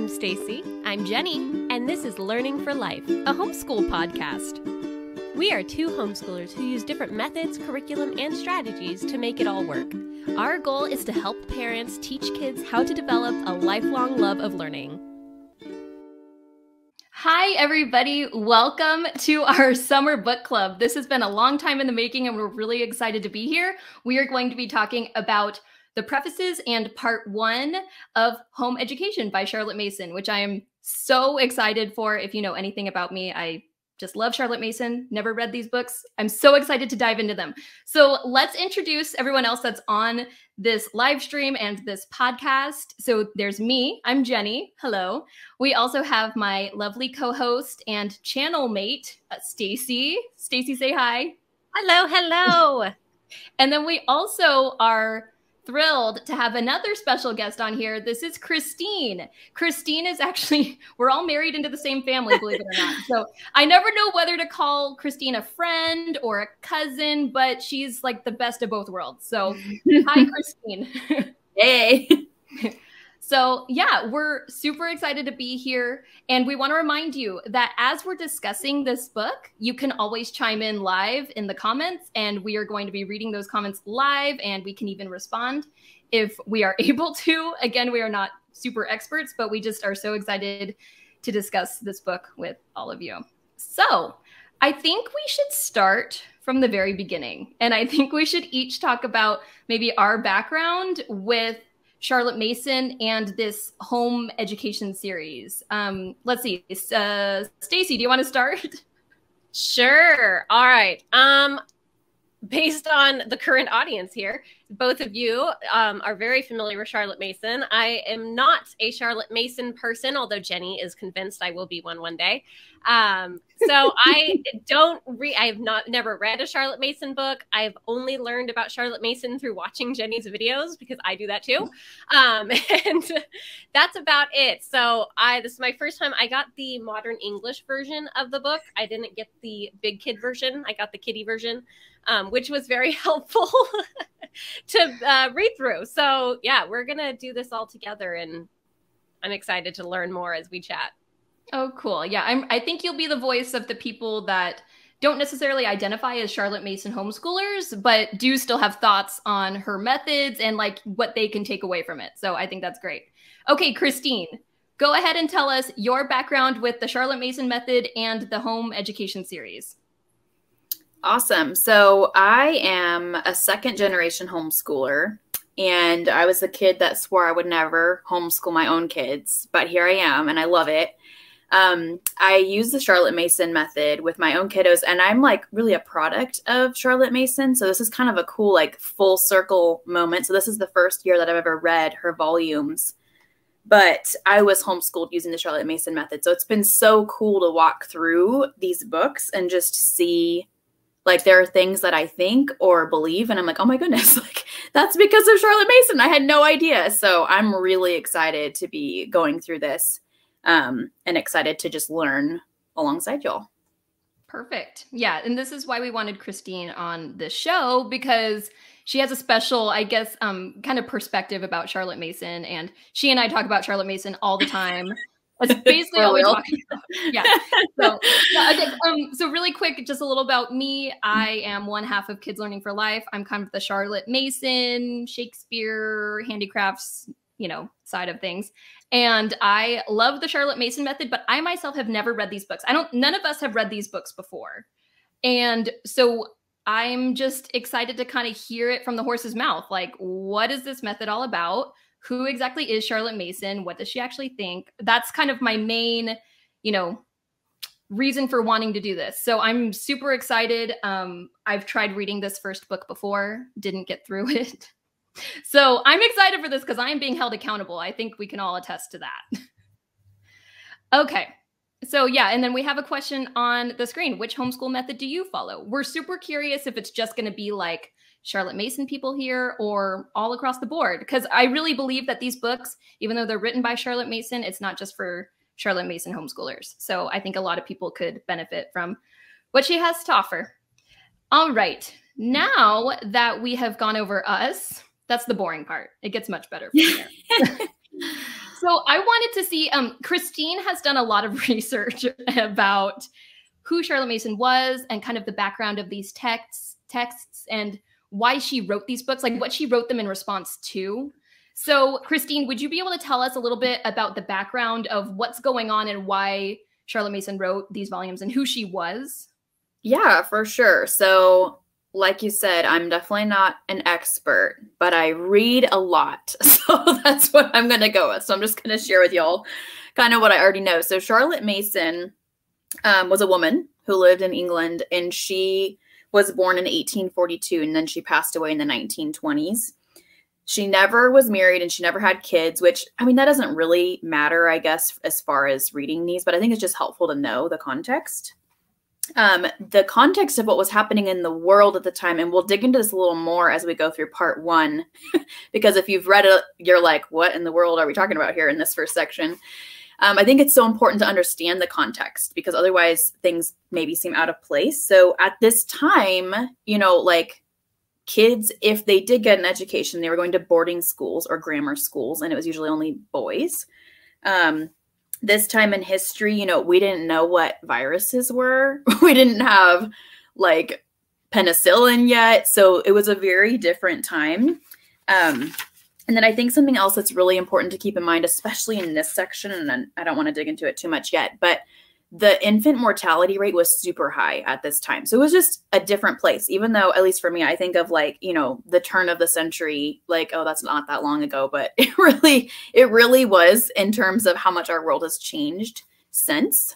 I'm Stacy. I'm Jenny. And this is Learning for Life, a homeschool podcast. We are two homeschoolers who use different methods, curriculum, and strategies to make it all work. Our goal is to help parents teach kids how to develop a lifelong love of learning. Hi, everybody. Welcome to our summer book club. This has been a long time in the making, and we're really excited to be here. We are going to be talking about the prefaces and part one of Home Education by Charlotte Mason, which I am so excited for. If you know anything about me, I just love Charlotte Mason, never read these books. I'm so excited to dive into them. So let's introduce everyone else that's on this live stream and this podcast. So there's me, I'm Jenny. Hello. We also have my lovely co-host and channel mate, uh, Stacy. Stacy, say hi. Hello, hello. and then we also are thrilled to have another special guest on here. This is Christine. Christine is actually, we're all married into the same family, believe it or not. So I never know whether to call Christine a friend or a cousin, but she's like the best of both worlds. So hi, Christine. Hey. So, yeah, we're super excited to be here. And we want to remind you that as we're discussing this book, you can always chime in live in the comments, and we are going to be reading those comments live, and we can even respond if we are able to. Again, we are not super experts, but we just are so excited to discuss this book with all of you. So, I think we should start from the very beginning. And I think we should each talk about maybe our background with Charlotte Mason and this home education series. Um, let's see. Uh, Stacy, do you want to start? Sure. All right. Um, based on the current audience here, both of you um, are very familiar with Charlotte Mason. I am not a Charlotte Mason person, although Jenny is convinced I will be one one day. Um, so I don't read. I have not never read a Charlotte Mason book. I've only learned about Charlotte Mason through watching Jenny's videos because I do that too, um, and that's about it. So I this is my first time. I got the modern English version of the book. I didn't get the big kid version. I got the kiddie version, um, which was very helpful to uh, read through. So yeah, we're gonna do this all together, and I'm excited to learn more as we chat. Oh, cool. Yeah, I'm, I think you'll be the voice of the people that don't necessarily identify as Charlotte Mason homeschoolers, but do still have thoughts on her methods and like what they can take away from it. So I think that's great. Okay, Christine, go ahead and tell us your background with the Charlotte Mason method and the home education series. Awesome. So I am a second generation homeschooler. And I was the kid that swore I would never homeschool my own kids, but here I am and I love it. Um, I use the Charlotte Mason method with my own kiddos, and I'm like really a product of Charlotte Mason. So this is kind of a cool, like, full circle moment. So this is the first year that I've ever read her volumes, but I was homeschooled using the Charlotte Mason method. So it's been so cool to walk through these books and just see like there are things that I think or believe, and I'm like, oh my goodness, like that's because of Charlotte Mason. I had no idea. So I'm really excited to be going through this um, and excited to just learn alongside y'all. Perfect. Yeah. And this is why we wanted Christine on the show because she has a special, I guess, um, kind of perspective about Charlotte Mason. And she and I talk about Charlotte Mason all the time. That's basically all we talk about. Yeah. So, yeah, okay. um, so really quick, just a little about me. I am one half of Kids Learning for Life. I'm kind of the Charlotte Mason, Shakespeare, handicrafts, you know, side of things. And I love the Charlotte Mason method, but I myself have never read these books. I don't, none of us have read these books before. And so I'm just excited to kind of hear it from the horse's mouth. Like, what is this method all about? Who exactly is Charlotte Mason? What does she actually think? That's kind of my main, you know, reason for wanting to do this. So I'm super excited. Um, I've tried reading this first book before, didn't get through it. So I'm excited for this because I am being held accountable. I think we can all attest to that. okay. So yeah, and then we have a question on the screen. Which homeschool method do you follow? We're super curious if it's just going to be like Charlotte Mason people here or all across the board because I really believe that these books, even though they're written by Charlotte Mason, it's not just for Charlotte Mason homeschoolers. So I think a lot of people could benefit from what she has to offer. All right. Now that we have gone over us, that's the boring part. It gets much better from here. so So I wanted to see. Um, Christine has done a lot of research about who Charlotte Mason was and kind of the background of these texts, texts, and why she wrote these books, like what she wrote them in response to. So, Christine, would you be able to tell us a little bit about the background of what's going on and why Charlotte Mason wrote these volumes and who she was? Yeah, for sure. So, like you said, I'm definitely not an expert, but I read a lot. So that's what I'm going to go with. So I'm just going to share with y'all kind of what I already know. So Charlotte Mason um, was a woman who lived in England and she was born in 1842 and then she passed away in the 1920s. She never was married and she never had kids, which I mean, that doesn't really matter, I guess, as far as reading these, but I think it's just helpful to know the context um, the context of what was happening in the world at the time. And we'll dig into this a little more as we go through part one, because if you've read it, you're like, what in the world are we talking about here in this first section? Um, I think it's so important to understand the context because otherwise things maybe seem out of place. So at this time, you know, like kids, if they did get an education, they were going to boarding schools or grammar schools, and it was usually only boys. Um, this time in history, you know, we didn't know what viruses were. we didn't have like penicillin yet. So it was a very different time. Um, and then I think something else that's really important to keep in mind, especially in this section, and I don't want to dig into it too much yet, but the infant mortality rate was super high at this time. So it was just a different place, even though, at least for me, I think of like, you know, the turn of the century, like, oh, that's not that long ago, but it really, it really was in terms of how much our world has changed since.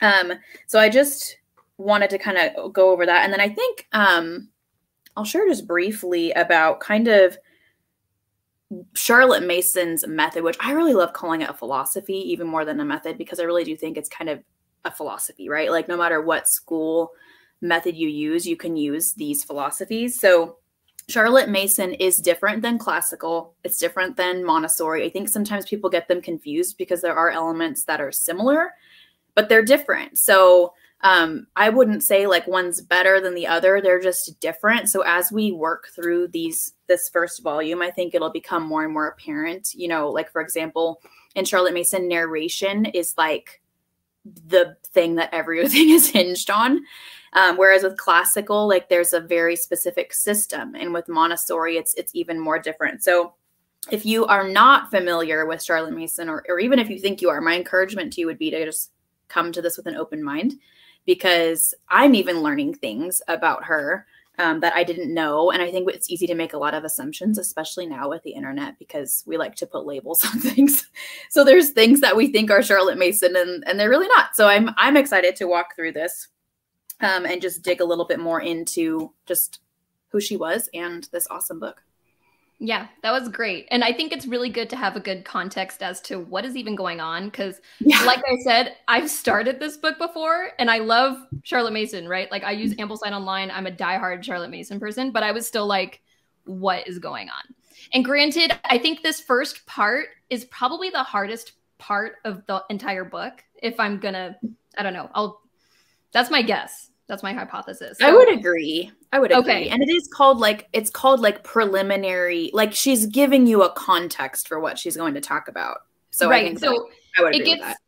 Um, so I just wanted to kind of go over that. And then I think um, I'll share just briefly about kind of Charlotte Mason's method, which I really love calling it a philosophy even more than a method because I really do think it's kind of a philosophy, right? Like no matter what school method you use, you can use these philosophies. So Charlotte Mason is different than classical. It's different than Montessori. I think sometimes people get them confused because there are elements that are similar, but they're different. So um, I wouldn't say like one's better than the other. They're just different. So as we work through these this first volume, I think it'll become more and more apparent. You know, like for example, in Charlotte Mason, narration is like the thing that everything is hinged on. Um, whereas with classical, like there's a very specific system, and with Montessori, it's it's even more different. So if you are not familiar with Charlotte Mason, or, or even if you think you are, my encouragement to you would be to just come to this with an open mind because I'm even learning things about her um, that I didn't know. And I think it's easy to make a lot of assumptions, especially now with the internet, because we like to put labels on things. so there's things that we think are Charlotte Mason and, and they're really not. So I'm I'm excited to walk through this um, and just dig a little bit more into just who she was and this awesome book. Yeah, that was great. And I think it's really good to have a good context as to what is even going on. Cause, yeah. like I said, I've started this book before and I love Charlotte Mason, right? Like, I use mm-hmm. Ambleside Online. I'm a diehard Charlotte Mason person, but I was still like, what is going on? And granted, I think this first part is probably the hardest part of the entire book. If I'm gonna, I don't know, I'll, that's my guess. That's my hypothesis. So, I would agree. I would agree. Okay. And it is called like it's called like preliminary. Like she's giving you a context for what she's going to talk about. So right. so I would agree it gets,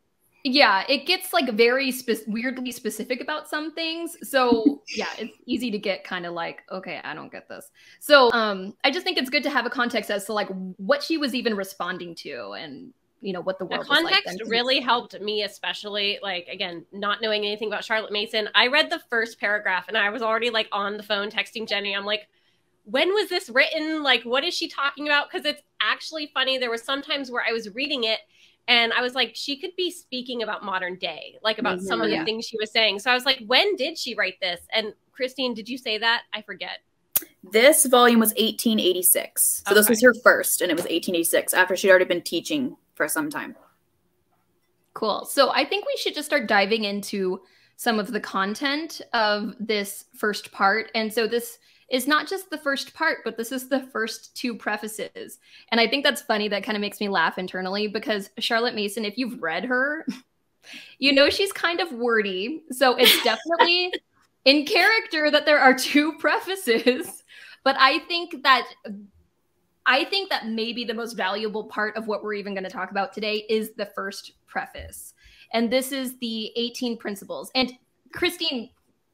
Yeah, it gets like very spe- weirdly specific about some things. So yeah, it's easy to get kind of like, okay, I don't get this. So um, I just think it's good to have a context as to like what she was even responding to and you know what the world the context like really helped me especially like again not knowing anything about charlotte mason. I read the first paragraph and i was already like on the phone texting jenny. I'm like when was this written? Like what is she talking about? Because it's actually funny. There was sometimes where i was reading it and i was like she could be speaking about modern day like about mm-hmm, some of yeah. the things she was saying. So i was like when did she write this? And christine did you say that? I forget. This volume was 1886 so okay. this was her first and it was 1886 after she'd already been teaching for some time. Cool. So I think we should just start diving into some of the content of this first part. And so this is not just the first part, but this is the first two prefaces. And I think that's funny. That kind of makes me laugh internally because Charlotte Mason, if you've read her, you know she's kind of wordy. So it's definitely in character that there are two prefaces. But I think that I think that maybe the most valuable part of what we're even going to talk about today is the first preface. And this is the 18 principles. And Christine,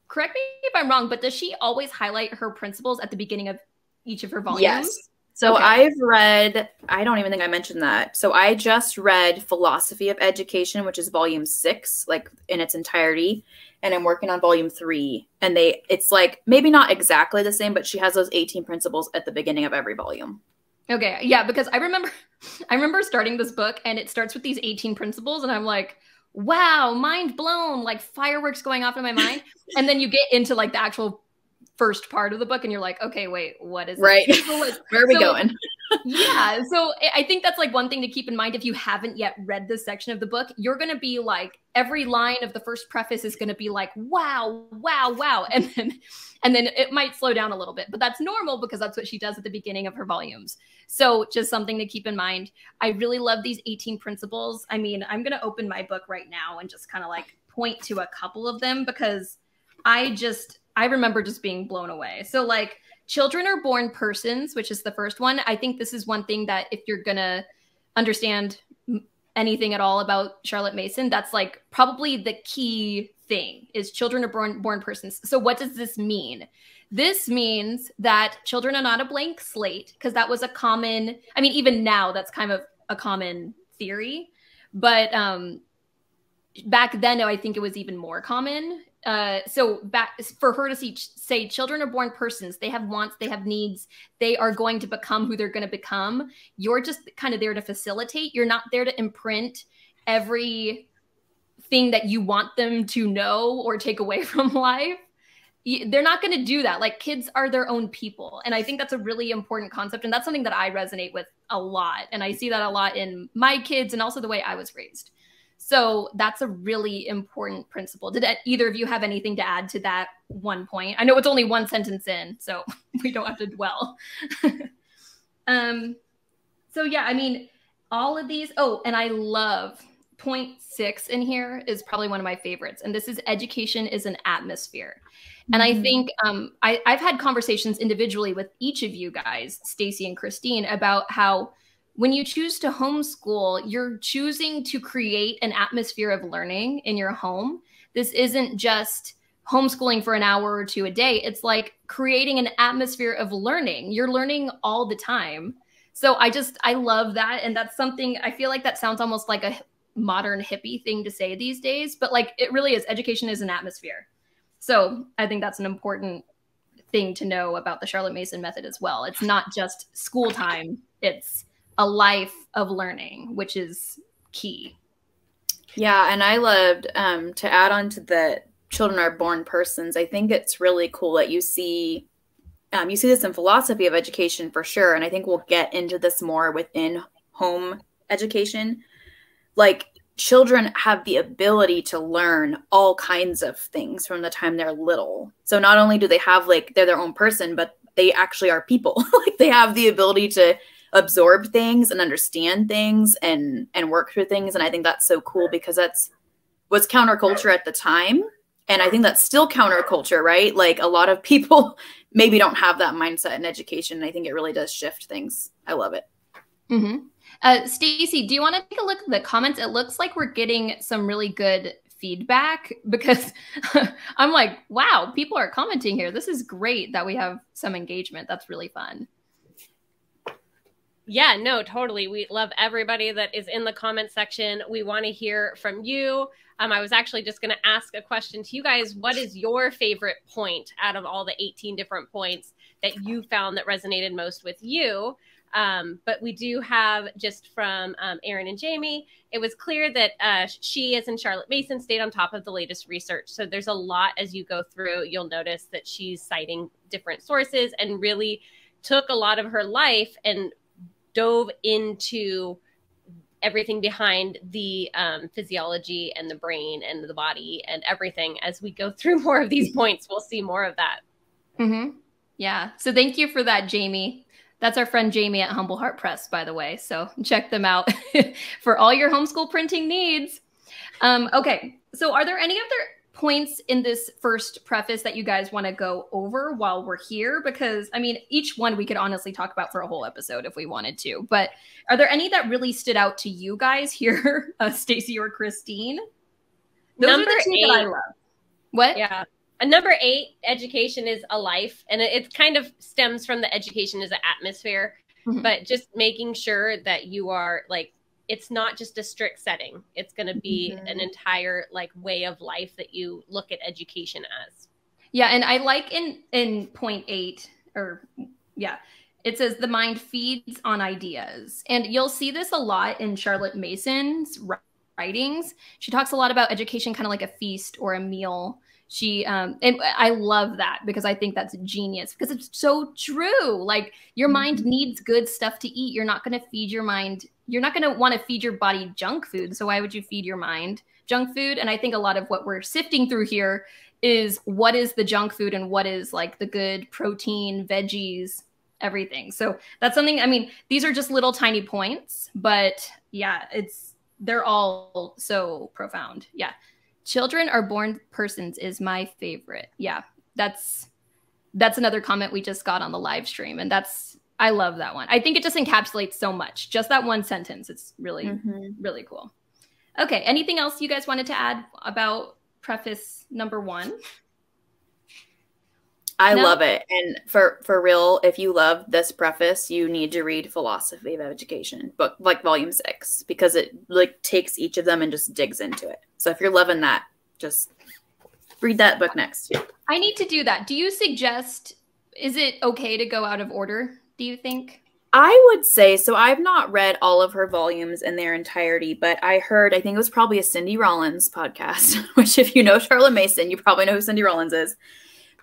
correct me if I'm wrong, but does she always highlight her principles at the beginning of each of her volumes? Yes. So okay. I've read, I don't even think I mentioned that. So I just read Philosophy of Education, which is volume six, like in its entirety. And I'm working on volume three. And they, it's like maybe not exactly the same, but she has those 18 principles at the beginning of every volume. Okay. Yeah. Because I remember, I remember starting this book and it starts with these 18 principles. And I'm like, wow, mind blown, like fireworks going off in my mind. and then you get into like the actual first part of the book and you're like, okay, wait, what is right? Where are we so, going? yeah. So I think that's like one thing to keep in mind if you haven't yet read this section of the book. You're going to be like, every line of the first preface is going to be like, wow, wow, wow. And then, and then it might slow down a little bit, but that's normal because that's what she does at the beginning of her volumes. So just something to keep in mind. I really love these 18 principles. I mean, I'm going to open my book right now and just kind of like point to a couple of them because I just, I remember just being blown away. So, like, children are born persons, which is the first one. I think this is one thing that if you're going to understand anything at all about Charlotte Mason, that's like probably the key thing is children are born born persons. So what does this mean? This means that children are not a blank slate because that was a common I mean even now that's kind of a common theory, but um back then I think it was even more common. Uh, so back for her to see say children are born persons they have wants they have needs they are going to become who they're going to become you're just kind of there to facilitate. You're not there to imprint every thing that you want them to know or take away from life they're not going to do that like kids are their own people and i think that's a really important concept and that's something that i resonate with a lot and i see that a lot in my kids and also the way i was raised so that's a really important principle. Did either of you have anything to add to that one point? I know it's only one sentence in, so we don't have to dwell. um, so yeah, I mean, all of these. Oh, and I love point six in here is probably one of my favorites, and this is education is an atmosphere. And I mm-hmm. think um, I, I've had conversations individually with each of you guys, Stacy and Christine, about how when you choose to homeschool, you're choosing to create an atmosphere of learning in your home. This isn't just homeschooling for an hour or two a day. It's like creating an atmosphere of learning. You're learning all the time. So I just, I love that. And that's something I feel like that sounds almost like a modern hippie thing to say these days, but like it really is. Education is an atmosphere. So I think that's an important thing to know about the Charlotte Mason method as well. It's not just school time, it's a life of learning, which is key. Yeah, and I loved um, to add on to the children are born persons. I think it's really cool that you see um, you see this in philosophy of education for sure, and I think we'll get into this more within home education. Like children have the ability to learn all kinds of things from the time they're little. So not only do they have like they're their own person, but they actually are people. like they have the ability to absorb things and understand things and and work through things and i think that's so cool because that's was counterculture at the time and i think that's still counterculture right like a lot of people maybe don't have that mindset in education and i think it really does shift things i love it mm-hmm. Uh, stacy do you want to take a look at the comments it looks like we're getting some really good feedback because i'm like wow people are commenting here this is great that we have some engagement that's really fun yeah, no, totally. We love everybody that is in the comment section. We want to hear from you. Um, I was actually just going to ask a question to you guys. What is your favorite point out of all the 18 different points that you found that resonated most with you? Um, but we do have just from um, Aaron and Jamie, it was clear that uh, she, as in Charlotte Mason, stayed on top of the latest research. So there's a lot as you go through, you'll notice that she's citing different sources and really took a lot of her life and dove into everything behind the um, physiology and the brain and the body and everything. As we go through more of these points, we'll see more of that. Mm-hmm. Yeah. So thank you for that, Jamie. That's our friend Jamie at Humble Heart Press, by the way. So check them out for all your homeschool printing needs. Um, okay. So are there any other points in this first preface that you guys want to go over while we're here? Because I mean, each one we could honestly talk about for a whole episode if we wanted to. But are there any that really stood out to you guys here, uh, Stacy or Christine? Those Number are the two eight. that I love. What? Yeah. And number eight, education is a life. And it, it kind of stems from the education is an atmosphere, Mhm. but just making sure that you are like, it's not just a strict setting. It's going to be Mhm. an entire like way of life that you look at education as. Yeah, and I like in in point eight or yeah, it says the mind feeds on ideas, and you'll see this a lot in Charlotte Mason's writings. She talks a lot about education, kind of like a feast or a meal. She um, and I love that because I think that's genius because it's so true. Like your mind needs good stuff to eat. You're not going to feed your mind. You're not going to want to feed your body junk food. So why would you feed your mind junk food? And I think a lot of what we're sifting through here is what is the junk food and what is like the good protein, veggies, everything. So that's something, I mean, these are just little tiny points, but yeah, it's, they're all so profound. Yeah. Children are born persons is my favorite. Yeah. That's, that's another comment we just got on the live stream. And that's, I love that one. I think it just encapsulates so much. Just that one sentence. It's really, Mhm. really cool. Okay. Anything else you guys wanted to add about preface number one? I No? love it. And for for real, if you love this preface, you need to read Philosophy of Education, book like volume 6 because it like takes each of them and just digs into it. So if you're loving that, just read that book next. I need to do that. Do you suggest, is it okay to go out of order? Do you think? I would say so. I've not read all of her volumes in their entirety, but I heard, I think it was probably a Cindy Rollins podcast, which, if you know Charlotte Mason, you probably know who Cindy Rollins is.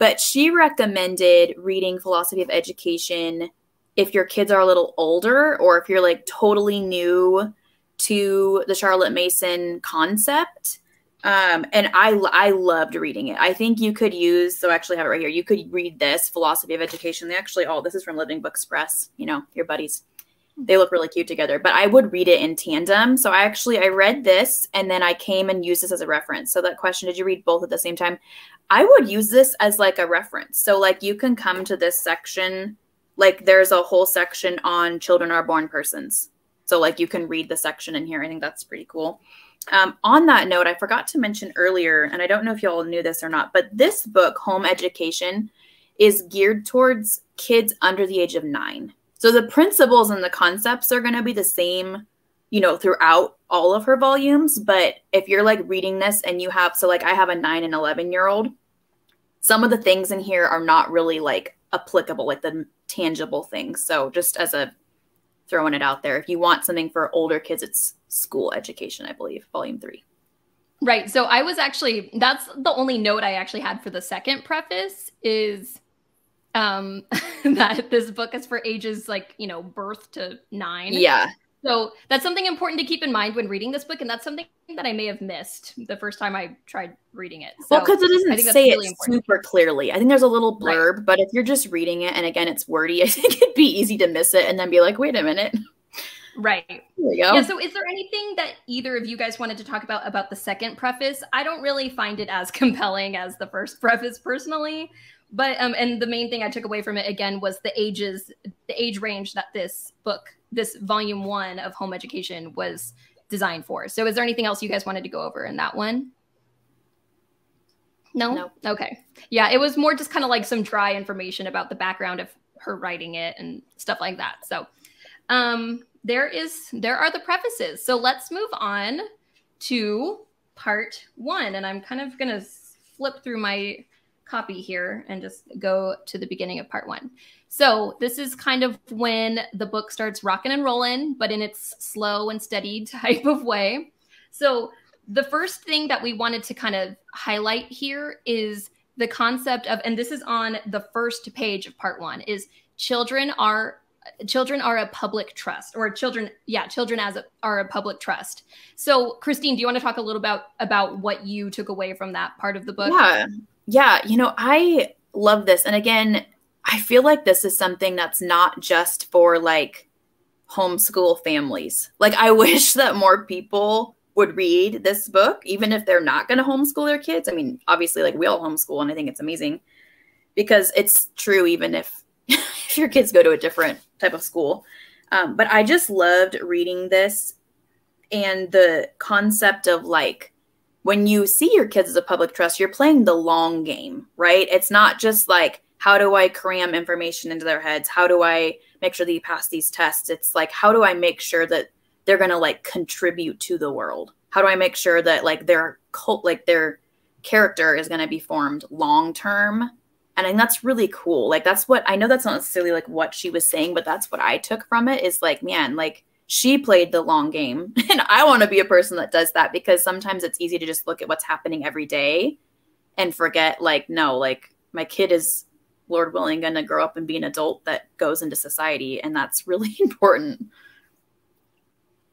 But she recommended reading Philosophy of Education if your kids are a little older or if you're like totally new to the Charlotte Mason concept. Um, and I I loved reading it. I think you could use so I actually have it right here. You could read this philosophy of education. They actually all this is from Living Books Press. You know your buddies. They look really cute together. But I would read it in tandem. So I actually I read this and then I came and used this as a reference. So that question, did you read both at the same time? I would use this as like a reference. So like you can come to this section. Like there's a whole section on children are born persons. So like you can read the section in here. I think that's pretty cool. Um, on that note, I forgot to mention earlier, and I don't know if y'all knew this or not, but this book, Home Education, is geared towards kids under the age of nine. So the principles and the concepts are going to be the same, you know, throughout all of her volumes. But if you're like reading this and you have, so like I have a nine and 11 year old, some of the things in here are not really like applicable, like the tangible things. So just as a throwing it out there, if you want something for older kids, it's school education, I believe, volume three. Right. So I was actually that's the only note I actually had for the second preface is um that this book is for ages like, you know, birth to 9. Yeah. So that's something important to keep in mind when reading this book and that's something that I may have missed the first time I tried reading it. So well, because it doesn't say really it important. super clearly. I think there's a little Right. blurb, but if you're just reading it and again it's wordy, I think it'd be easy to miss it and then be like, wait a minute. right. Here we go. Yeah, so is there anything that either of you guys wanted to talk about about the second preface? I don't really find it as compelling as the first preface personally, but um and the main thing I took away from it again was the ages the age range that this book, this volume 1 of home education was designed for. So is there anything else you guys wanted to go over in that one? No? No. Okay. Yeah, it was more just kind of like some dry information about the background of her writing it and stuff like that. So um there is there are the prefaces so let's move on to part one and i'm kind of going to flip through my copy here and just go to the beginning of part one. So this is kind of when the book starts rocking and rolling but in its slow and steady type of way. So the first thing that we wanted to kind of highlight here is the concept of and this is on the first page of part one is children are children are a public trust or children yeah children as a, are a public trust. So christine do you want to talk a little about about what you took away from that part of the book? Yeah. Yeah. You know, I love this. And again, I feel like this is something that's not just for like homeschool families. Like, I wish that more people would read this book, even if they're not going to homeschool their kids. I mean, obviously, like we all homeschool, and I think it's amazing because it's true, even if if your kids go to a different type of school. Um, but I just loved reading this and the concept of like when you see your kids as a public trust, you're playing the long game, right? It's not just like how do I cram information into their heads? How do I make sure that you pass these tests? It's like how do I make sure that they're going to like contribute to the world? How do I make sure that like their cult like their character is going to be formed long term? And that's really cool. Like that's what I know that's not necessarily like what she was saying, but that's what I took from it is like, man, like she played the long game. And I want to be a person that does that because sometimes it's easy to just look at what's happening every day and forget like no, like my kid is Lord willing going to grow up and be an adult that goes into society and that's really important.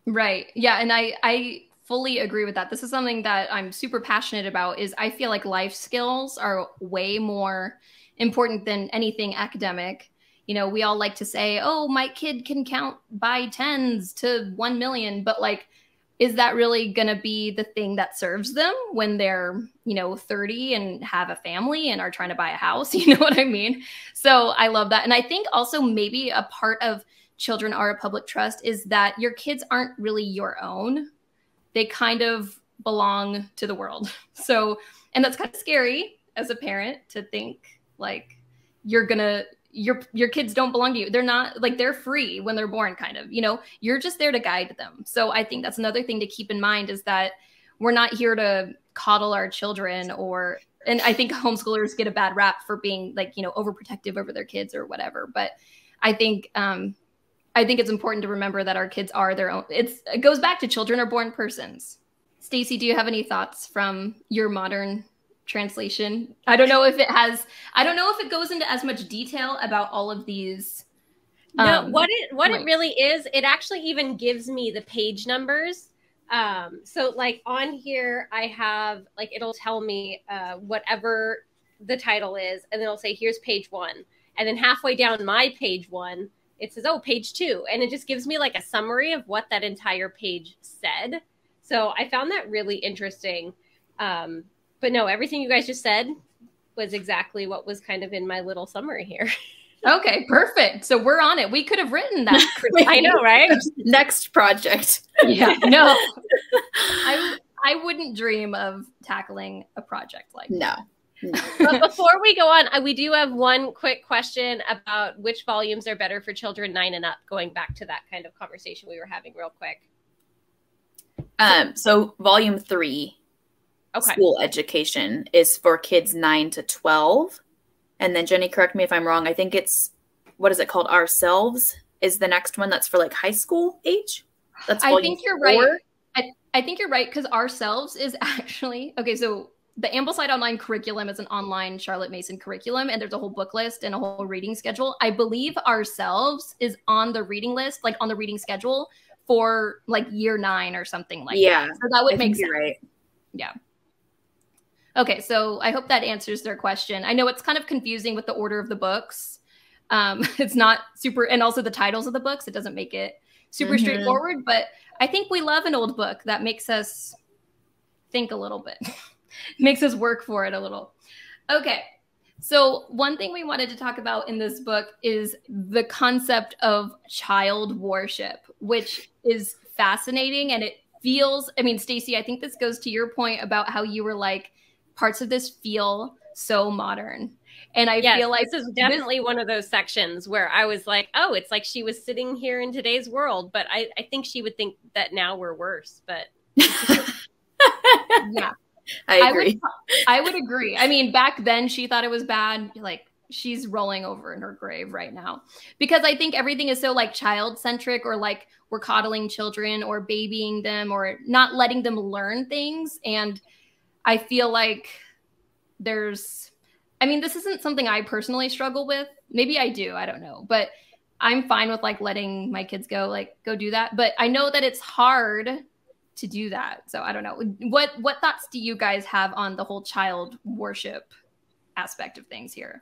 Right. Yeah, and I I fully agree with that. This is something that I'm super passionate about is I feel like life skills are way more important than anything academic. You know, we all like to say, "Oh, my kid can count by tens to 1 million," but like is that really going to be the thing that serves them when they're, you know, 30 and have a family and are trying to buy a house? You know what I mean? So I love that. And I think also maybe a part of children are a public trust is that your kids aren't really your own. They kind of belong to the world. So, and that's kind of scary as a parent to think like you're going to your your kids don't belong to you. They're not like they're free when they're born kind of. You know, you're just there to guide them. So I think that's another thing to keep in mind is that we're not here to coddle our children or and I think homeschoolers get a bad rap for being like, you know, overprotective over their kids or whatever. But I think um I think it's important to remember that our kids are their own. It's it goes back to children are born persons. Stacy, do you have any thoughts from your modern translation? I don't know if it has. I don't know if it goes into as much detail about all of these. No, um, what it what it really is, it actually even gives me the page numbers. Um, so like on here, I have like it'll tell me uh, whatever the title is, and then it'll say here's page one, and then halfway down my page one it says, oh, page two. And it just gives me like a summary of what that entire page said. So I found that really interesting. Um, but no, everything you guys just said was exactly what was kind of in my little summary here. Okay, perfect. So we're on it. We could have written that. I know, right? Next project. Yeah. No. I I wouldn't dream of tackling a project like no. That No. but before we go on, we do have one quick question about which volumes are better for children nine and up, going back to that kind of conversation we were having real quick. Um, so volume three, okay. school education, is for kids nine to twelve. And then Jenny, correct me if I'm wrong. I think it's what is it called? Ourselves is the next one that's for like high school age. That's I think you're four. right. I, I think you're right because ourselves is actually okay. So the Ambleside Online curriculum is an online Charlotte Mason curriculum, and there's a whole book list and a whole reading schedule. I believe ourselves is on the reading list, like on the reading schedule for like year nine or something like yeah. that. So that would I make sense. right. Yeah. Okay, so I hope that answers their question. I know it's kind of confusing with the order of the books. Um, it's not super, and also the titles of the books. It doesn't make it super mm-hmm. straightforward, but I think we love an old book that makes us think a little bit. makes us work for it a little. Okay. So, one thing we wanted to talk about in this book is the concept of child worship, which is fascinating and it feels, I mean, Stacy, I think this goes to your point about how you were like, parts of this feel so modern. And I yes, feel like this is definitely this- one of those sections where I was like, oh, it's like she was sitting here in today's world. But I, I think she would think that now we're worse. But yeah. I agree. I would, I would agree. I mean, back then she thought it was bad. Like she's rolling over in her grave right now because I think everything is so like child centric or like we're coddling children or babying them or not letting them learn things. And I feel like there's, I mean, this isn't something I personally struggle with. Maybe I do. I don't know. But I'm fine with like letting my kids go, like go do that. But I know that it's hard to do that. So I don't know. What what thoughts do you guys have on the whole child worship aspect of things here?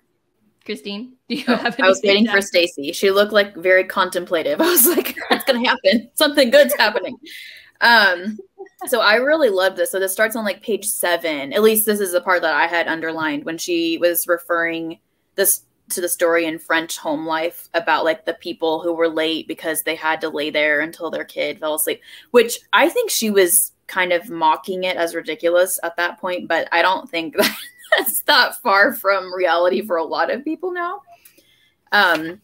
Christine, do you oh, have I was waiting for Stacy. She looked like very contemplative. I was like, it's gonna happen. Something good's happening. Um so I really love this. So this starts on like page seven. At least this is the part that I had underlined when she was referring this to the story in French home life about like the people who were late because they had to lay there until their kid fell asleep, which I think she was kind of mocking it as ridiculous at that point, but I don't think that's that far from reality for a lot of people now. Um,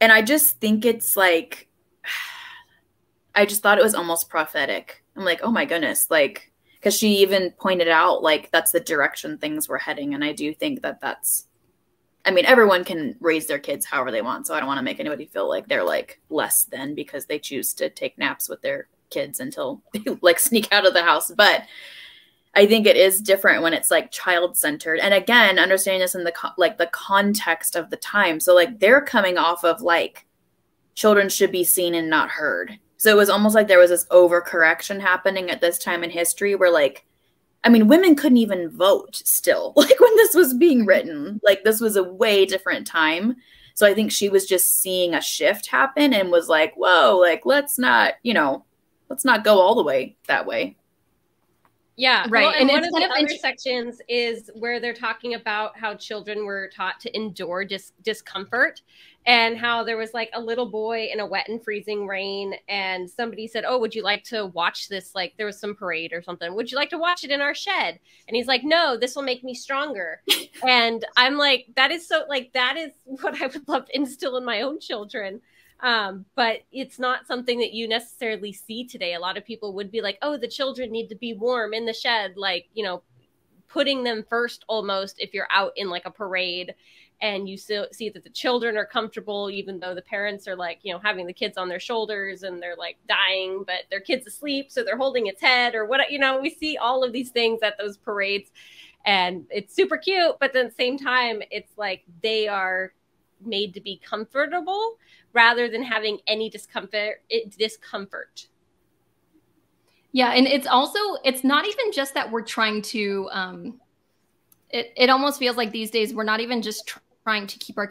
and I just think it's like, I just thought it was almost prophetic. I'm like, oh my goodness, like, because she even pointed out like that's the direction things were heading, and I do think that that's I mean, everyone can raise their kids however they want. So I don't want to make anybody feel like they're like less than because they choose to take naps with their kids until they like sneak out of the house. But I think it is different when it's like child centered. And again, understanding this in the co- like the context of the time. So like they're coming off of like children should be seen and not heard. So it was almost like there was this overcorrection happening at this time in history where like I mean, women couldn't even vote still, like when this was being written. Like, this was a way different time. So I think she was just seeing a shift happen and was like, whoa, like, let's not, you know, let's not go all the way that way. Yeah, right. Well, and, and one of the of other sections is where they're talking about how children were taught to endure dis- discomfort and how there was like a little boy in a wet and freezing rain and somebody said oh would you like to watch this like there was some parade or something. Would you like to watch it in our shed? And he's like no this will make me stronger. And i'm like that is so like that is what i would love to instill in my own children. Um, but it's not something that you necessarily see today. A lot of people would be like oh the children need to be warm in the shed like you know putting them first almost if you're out in like a parade and you see that the children are comfortable even though the parents are like you know having the kids on their shoulders and they're like dying but their kids asleep so they're holding its head or what you know we see all of these things at those parades and it's super cute but then at the same time it's like they are made to be comfortable rather than having any discomfort it, discomfort. Yeah and it's also it's not even just that we're trying to um it, it almost feels like these days we're not even just trying to keep our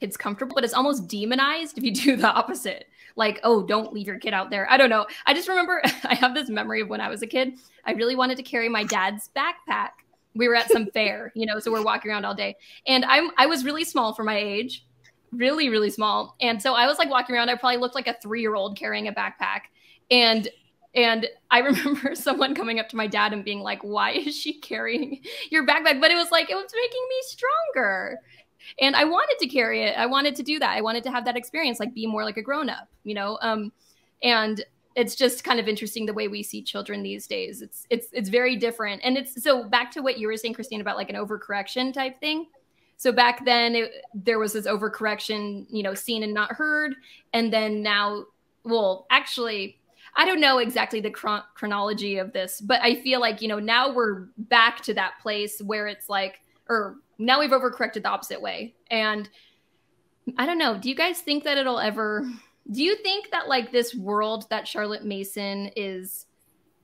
kids comfortable, but it's almost demonized if you do the opposite. Like, oh, don't leave your kid out there. I don't know. I just remember I have this memory of when I was a kid. I really wanted to carry my dad's backpack. We were at some fair, you know, so we're walking around all day. And I'm I was really small for my age, really, really small. And so I was like walking around. I probably looked like a three-year-old carrying a backpack. And and I remember someone coming up to my dad and being like, Why is she carrying your backpack? But it was like, it was making me stronger and i wanted to carry it. I wanted to do that. I wanted to have that experience like be more like a grown up you know? Um and it's just kind of interesting the way we see children these days. It's it's it's very different. And it's so back to what you were saying christine about like an overcorrection type thing. So back then it, there was this overcorrection you know seen and not heard. And then now well actually i don't know exactly the chron- chronology of this but i feel like you know now we're back to that place where it's like or now we've overcorrected the opposite way. And I don't know. Do you guys think that it'll ever do you think that like this world that Charlotte Mason is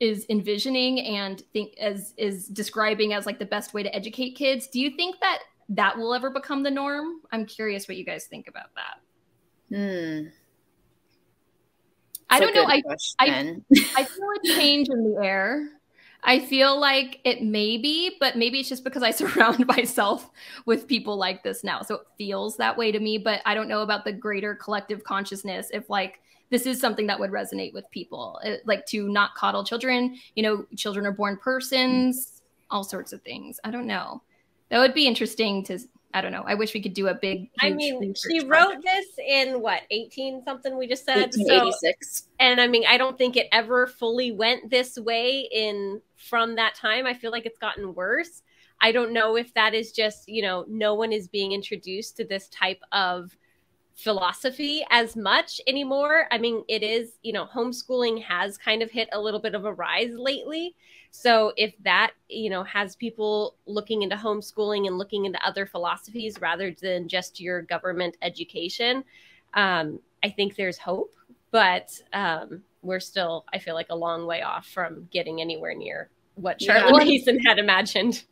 is envisioning and think as is describing as like the best way to educate kids, do you think that that will ever become the norm? I'm curious what you guys think about that. Hmm. I don't know. I, I, I feel a change in the air. I feel like it may be, but maybe it's just because I surround myself with people like this now. So it feels that way to me, but I don't know about the greater collective consciousness if like this is something that would resonate with people. It, like to not coddle children, you know, children are born persons, all sorts of things. I don't know. That would be interesting to I don't know. I wish we could do a big. I mean, she wrote this in what eighteen something we just said. So, and I mean, I don't think it ever fully went this way in from that time. I feel like it's gotten worse. I don't know if that is just you know no one is being introduced to this type of philosophy as much anymore. I mean, it is you know homeschooling has kind of hit a little bit of a rise lately so if that, you know, has people looking into homeschooling and looking into other philosophies rather than just your government education, um, I think there's hope. But um, we're still, I feel like, a long way off from getting anywhere near what Charlotte yeah. Mason had imagined.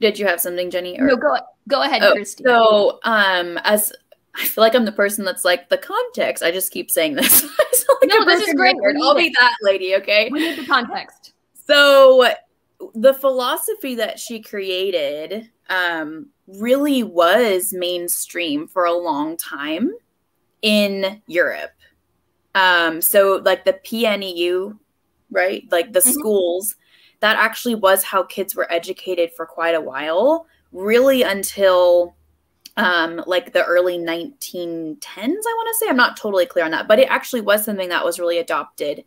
Did you have something, Jenny? Or... No, go go ahead, oh, So, um, as I feel like I'm the person that's like the context. I just keep saying this. like No, this is great. We I'll be it. that lady, okay? We need the context. So the philosophy that she created um, really was mainstream for a long time in Europe. Um, so like the PNEU, right? Like the Mhm. schools, that actually was how kids were educated for quite a while, really until um like the early 1910s i want to say i'm not totally clear on that but it actually was something that was really adopted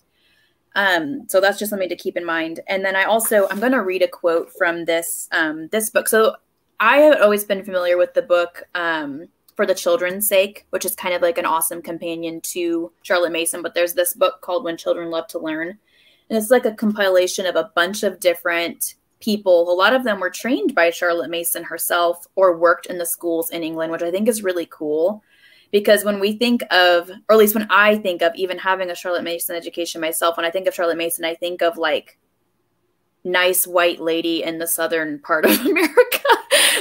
um so that's just something to keep in mind and then i also i'm going to read a quote from this um this book so i have always been familiar with the book um for the children's sake which is kind of like an awesome companion to charlotte mason but there's this book called when children love to learn and it's like a compilation of a bunch of different people. A lot of them were trained by Charlotte Mason herself or worked in the schools in England, which I think is really cool. Because when we think of, or at least when I think of even having a Charlotte Mason education myself, when I think of Charlotte Mason, I think of like nice white lady in the southern part of America.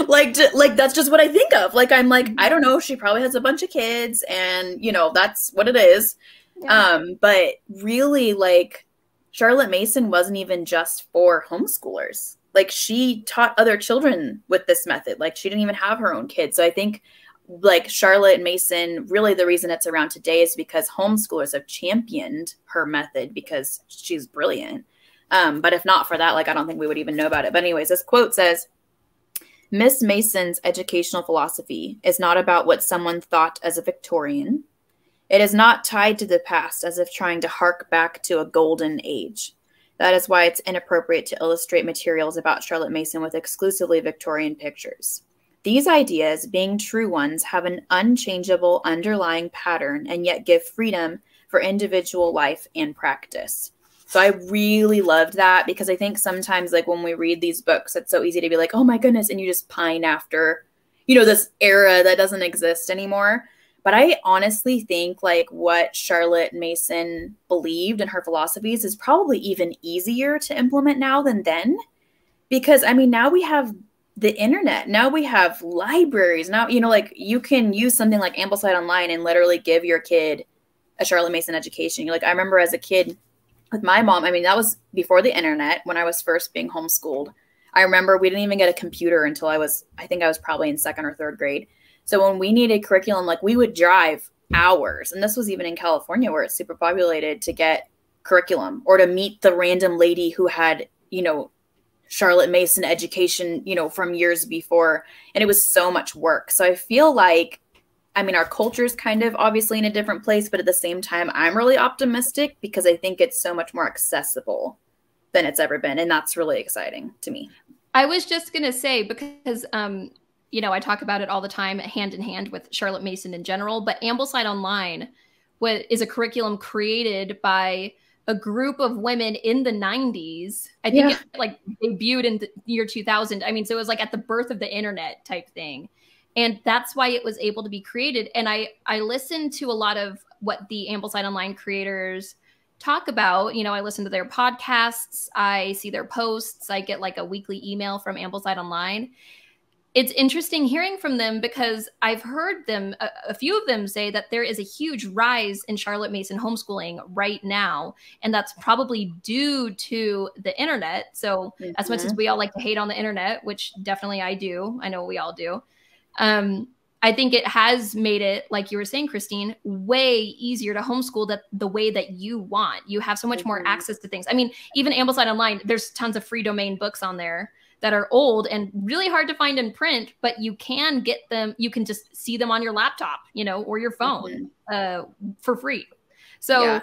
Like, j- like that's just what I think of. Like, I'm like, I don't know. She probably has a bunch of kids, and you know, that's what it is. Um, but really, like Charlotte Mason wasn't even just for homeschoolers. Like she taught other children with this method. Like she didn't even have her own kids. So I think like Charlotte Mason, really the reason it's around today is because homeschoolers have championed her method because she's brilliant. Um, but if not for that, like I don't think we would even know about it. But anyways, this quote says, Miss Mason's educational philosophy is not about what someone thought as a Victorian. It is not tied to the past as if trying to hark back to a golden age. That is why it's inappropriate to illustrate materials about Charlotte Mason with exclusively Victorian pictures. These ideas, being true ones, have an unchangeable underlying pattern and yet give freedom for individual life and practice. So I really loved that because I think sometimes, like when we read these books, it's so easy to be like, oh my goodness, and you just pine after, you know, this era that doesn't exist anymore. But I honestly think like what Charlotte Mason believed in her philosophies is probably even easier to implement now than then. Because I mean, now we have the internet. Now we have libraries. Now, you know, like you can use something like Ambleside Online and literally give your kid a Charlotte Mason education. You're Like I remember as a kid with my mom, I mean, that was before the internet when I was first being homeschooled. I remember we didn't even get a computer until I was, I think I was probably in second or third grade. So when we needed curriculum, like we would drive hours, and this was even in California where it's super populated to get curriculum or to meet the random lady who had, you know, Charlotte Mason education, you know, from years before. And it was so much work. So I feel like, I mean, our culture is kind of obviously in a different place, but at the same time, I'm really optimistic because I think it's so much more accessible than it's ever been. And that's really exciting to me. I was just going to say, because, um, you know, I talk about it all the time, hand in hand with Charlotte Mason in general, but Ambleside Online what is a curriculum created by a group of women in the 90s. I think Yeah. it like debuted in the year 2000. I mean, so it was like at the birth of the internet type thing. And that's why it was able to be created. And I I listened to a lot of what the Ambleside Online creators talk about. You know, I listen to their podcasts, I see their posts, I get like a weekly email from Ambleside Online. It's interesting hearing from them because I've heard them, a, a few of them say that there is a huge rise in Charlotte Mason homeschooling right now. And that's probably due to the internet. So, as much as mm-hmm. we all like to hate on the internet, which definitely I do, I know we all do, um, I think it has made it, like you were saying, Christine, way easier to homeschool that the way that you want. You have so much more Mhm. access to things. I mean, even Ambleside Online, there's tons of free domain books on there that are old and really hard to find in print, but you can get them, you can just see them on your laptop, you know, or your phone uh, for free. So Yeah.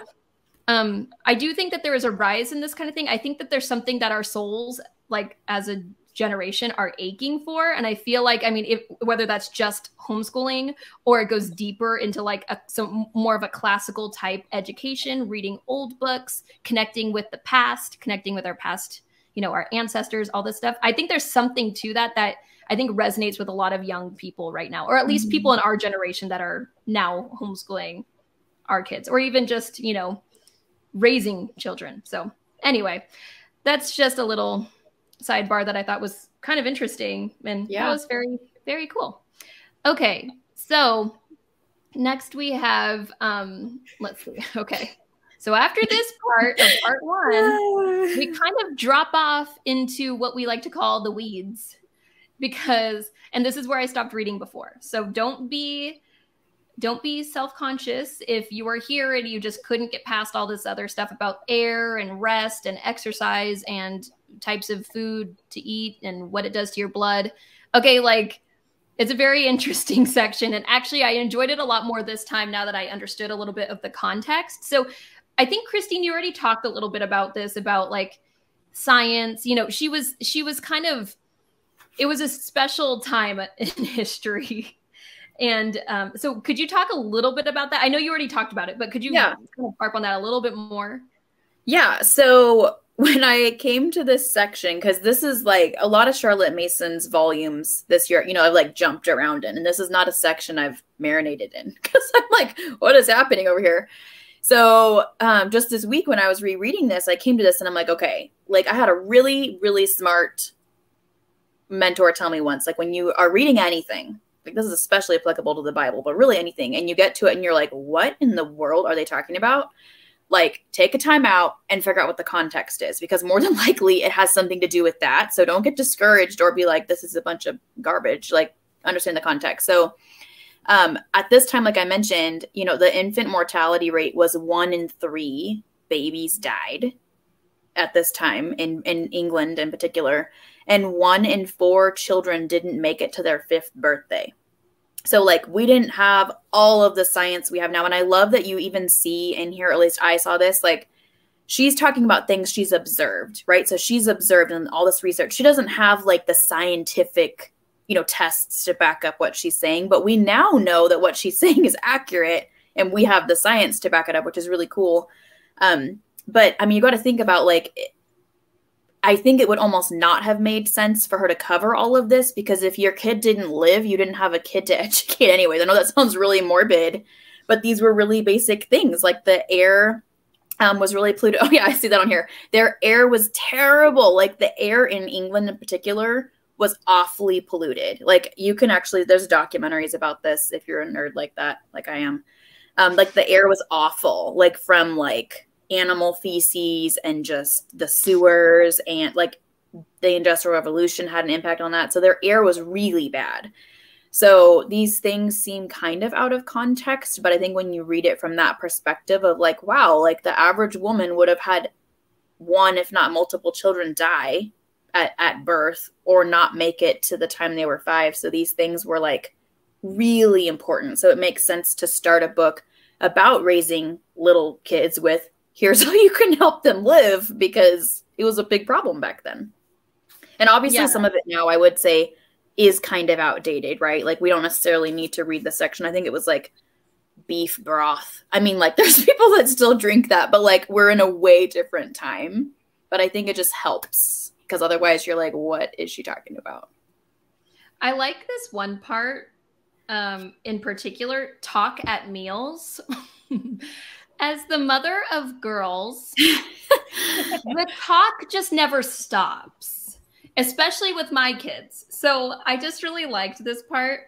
um, I do think that there is a rise in this kind of thing. I think that there's something that our souls, like as a generation, are aching for, and I feel like, I mean, if whether that's just homeschooling or it goes deeper into like a, some more of a classical type education, reading old books, connecting with the past, connecting with our past, you know, our ancestors, all this stuff. I think there's something to that that I think resonates with a lot of young people right now, or at least mm-hmm. people in our generation that are now homeschooling our kids, or even just, you know, raising children. So, anyway, that's just a little sidebar that I thought was kind of interesting and Yeah. that was very, very cool. Okay, so next we have, um, let's see. Okay, So after this part of part one, we kind of drop off into what we like to call the weeds because and this is where I stopped reading before. So don't be don't be self-conscious if you are here and you just couldn't get past all this other stuff about air and rest and exercise and types of food to eat and what it does to your blood. Okay, like it's a very interesting section and actually I enjoyed it a lot more this time now that I understood a little bit of the context. So I think Christine you already talked a little bit about this about like science, you know, she was she was kind of it was a special time in history. And um, so, could you talk a little bit about that? I know you already talked about it, but could you yeah. kind of harp on that a little bit more? Yeah. So, when I came to this section, because this is like a lot of Charlotte Mason's volumes this year, you know, I've like jumped around in, and this is not a section I've marinated in because I'm like, what is happening over here? So, um, just this week when I was rereading this, I came to this and I'm like, okay, like I had a really, really smart mentor tell me once like when you are reading anything like this is especially applicable to the bible but really anything and you get to it and you're like what in the world are they talking about like take a time out and figure out what the context is because more than likely it has something to do with that. So don't get discouraged or be like this is a bunch of garbage. Like understand the context. So um, at this time like i mentioned you know the infant mortality rate was one in three babies died at this time in in england in particular and one in four children didn't make it to their fifth birthday. So, like, we didn't have all of the science we have now. And I love that you even see in here, at least I saw this, like, she's talking about things she's observed, right? So, she's observed and all this research. She doesn't have like the scientific, you know, tests to back up what she's saying, but we now know that what she's saying is accurate and we have the science to back it up, which is really cool. Um, but I mean, you got to think about like I think it would almost not have made sense for her to cover all of this because if your kid didn't live, you didn't have a kid to educate anyways. I know that sounds really morbid, but these were really basic things like the air um, was really polluted. Oh, yeah, I see that on here. Their air was terrible. Like the air in England in particular was awfully polluted. Like you can actually, there's documentaries about this if you're a nerd like that, like I am. Um, like the air was awful, like from like animal feces and just the sewers and like the industrial revolution had an impact on that. So their air was really bad. So these things seem kind of out of context but i think when you read it from that perspective of like wow like the average woman would have had one if not multiple children die at, at birth or not make it to the time they were five. So these things were like really important. So it makes sense to start a book about raising little kids with here's how you can help them live because it was a big problem back then. And obviously, yeah. some of it now I would say is kind of outdated, right? Like, we don't necessarily need to read the section. I think it was like beef broth. I mean, like, there's people that still drink that, but like, we're in a way different time. But I think it just helps because otherwise, you're like, what is she talking about? I like this one part um, in particular talk at meals. as the mother of girls, the talk just never stops, especially with my kids. So I just really liked this part.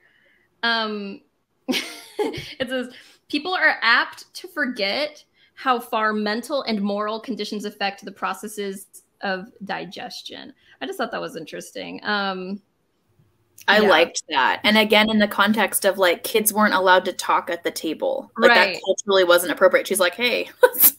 Um, it says people are apt to forget how far mental and moral conditions affect the processes of digestion. I just thought that was interesting. Um, I yeah. liked that. And again, in the context of like kids weren't allowed to talk at the table. Like right. that culturally wasn't appropriate. She's like, hey, let's,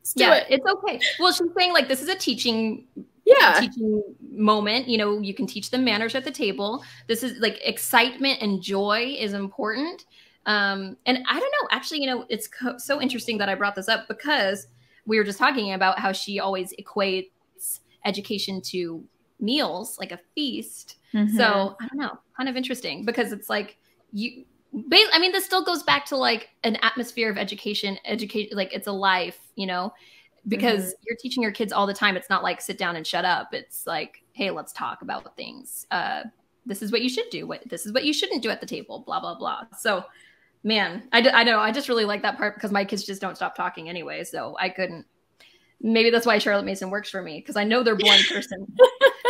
let's yeah, it. it's okay. Well, she's saying like this is a teaching yeah teaching moment you know you can teach them manners at the table this is like excitement and joy is important um and i don't know actually you know it's co- so interesting that i brought this up because we were just talking about how she always equates education to meals like a feast Mm-hmm. So I don't know, kind of interesting because it's like you. I mean, this still goes back to like an atmosphere of education, education, like it's a life, you know, because mm-hmm. you're teaching your kids all the time. It's not like sit down and shut up. It's like, hey, let's talk about things. Uh, this is what you should do. What this is what you shouldn't do at the table. Blah blah blah. So, man, I, I know. I just really like that part because my kids just don't stop talking anyway. So I couldn't. Maybe that's why Charlotte Mason works for me because I know they're one person.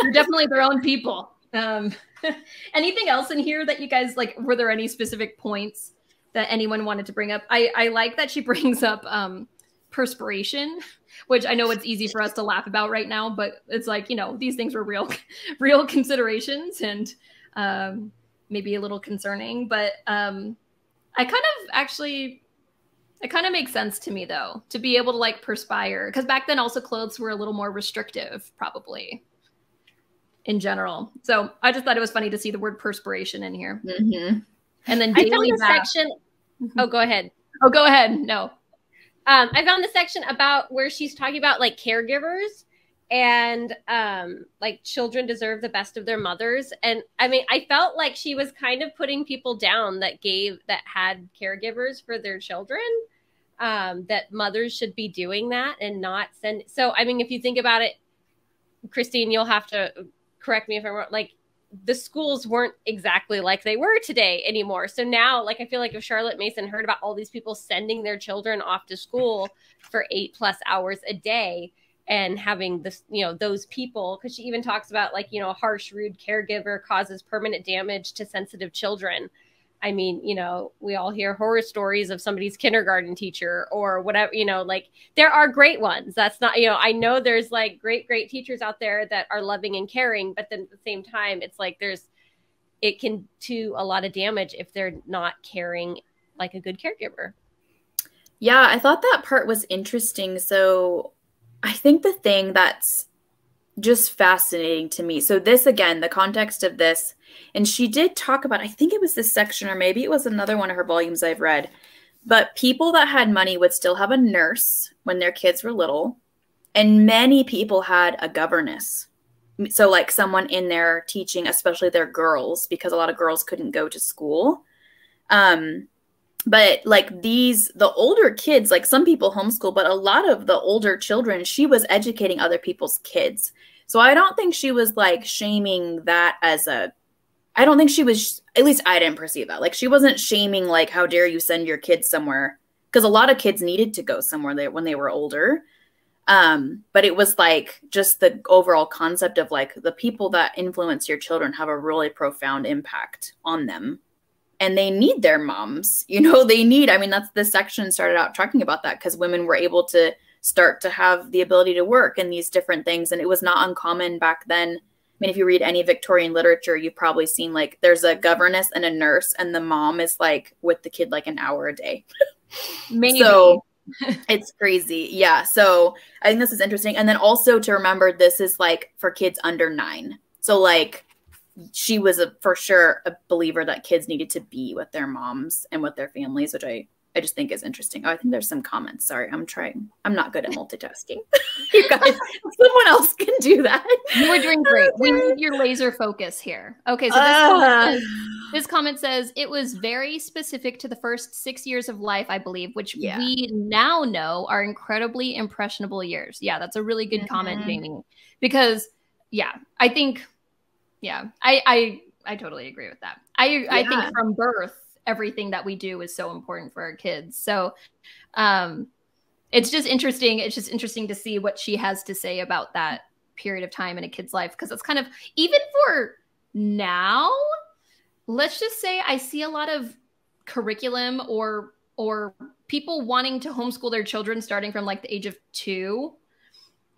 they're definitely their own people. Um, anything else in here that you guys like? Were there any specific points that anyone wanted to bring up? I I like that she brings up um, perspiration, which I know it's easy for us to laugh about right now, but it's like, you know, these things were real, real considerations and um, maybe a little concerning. But um, I kind of actually, it kind of makes sense to me though, to be able to like perspire. Because back then, also clothes were a little more restrictive, probably in general. So I just thought it was funny to see the word perspiration in here. Mm-hmm. And then I found daily section. Oh, go ahead. Oh, go ahead. No. Um, I found the section about where she's talking about like caregivers and um, like children deserve the best of their mothers. And I mean, I felt like she was kind of putting people down that gave that had caregivers for their children. Um, that mothers should be doing that and not send. So I mean, if you think about it, Christine, you'll have to correct me if I'm wrong. Like the schools weren't exactly like they were today anymore. So now, like, I feel like if Charlotte Mason heard about all these people sending their children off to school for eight plus hours a day and having this, you know, those people, because she even talks about like, you know, a harsh, rude caregiver causes permanent damage to sensitive children. I mean, you know, we all hear horror stories of somebody's kindergarten teacher or whatever, you know, like there are great ones. That's not, you know, I know there's like great, great teachers out there that are loving and caring, but then at the same time, it's like there's, it can do a lot of damage if they're not caring like a good caregiver. Yeah, I thought that part was interesting. So I think the thing that's just fascinating to me. So this again, the context of this, and she did talk about, I think it was this section, or maybe it was another one of her volumes I've read. But people that had money would still have a nurse when their kids were little. And many people had a governess. So, like someone in there teaching, especially their girls, because a lot of girls couldn't go to school. Um, but like these the older kids like some people homeschool but a lot of the older children she was educating other people's kids. So i don't think she was like shaming that as a i don't think she was at least i didn't perceive that. Like she wasn't shaming like how dare you send your kids somewhere because a lot of kids needed to go somewhere when they were older. Um but it was like just the overall concept of like the people that influence your children have a really profound impact on them and they need their moms you know they need i mean that's the section started out talking about that because women were able to start to have the ability to work and these different things and it was not uncommon back then. I mean if you read any victorian literature you've probably seen like there's a governess and a nurse and the mom is like with the kid like an hour a day. Maybe. so it's crazy. Yeah so i think this is interesting. And then also to remember this is like for kids under nine. So like she was a for sure a believer that kids needed to be with their moms and with their families, which I I just think is interesting. Oh, I think there's some comments. Sorry, I'm trying. I'm not good at multitasking. you guys, someone else can do that. You are doing great. We need your laser focus here. Okay, so this, Uh, comment, this comment says it was very specific to the first six years of life, I believe, which Yeah. we now know are incredibly impressionable years. Yeah, that's a really good comment, Mhm. Jamie. Because yeah, I think yeah, I I I totally agree with that. I I think from birth, everything that we do is so important for our kids. So um it's just interesting. It's just interesting to see what she has to say about that period of time in a kid's life because it's kind of even for now. Let's just say I see a lot of curriculum or or people wanting to homeschool their children starting from like the age of 2